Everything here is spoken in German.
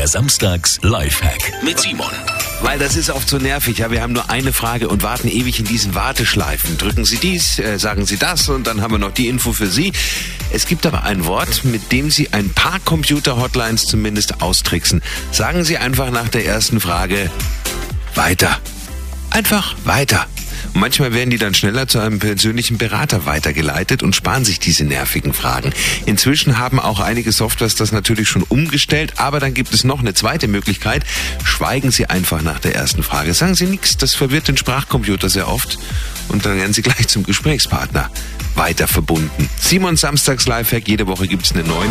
Der Samstags Lifehack mit Simon. Weil das ist oft so nervig. Ja, wir haben nur eine Frage und warten ewig in diesen Warteschleifen. Drücken Sie dies, äh, sagen Sie das und dann haben wir noch die Info für Sie. Es gibt aber ein Wort, mit dem Sie ein paar Computer-Hotlines zumindest austricksen. Sagen Sie einfach nach der ersten Frage weiter. Einfach weiter. Und manchmal werden die dann schneller zu einem persönlichen Berater weitergeleitet und sparen sich diese nervigen Fragen. Inzwischen haben auch einige Softwares das natürlich schon umgestellt, aber dann gibt es noch eine zweite Möglichkeit. Schweigen Sie einfach nach der ersten Frage. Sagen Sie nichts, das verwirrt den Sprachcomputer sehr oft und dann werden Sie gleich zum Gesprächspartner weiter verbunden. Simon Samstags Lifehack, jede Woche gibt's eine neuen.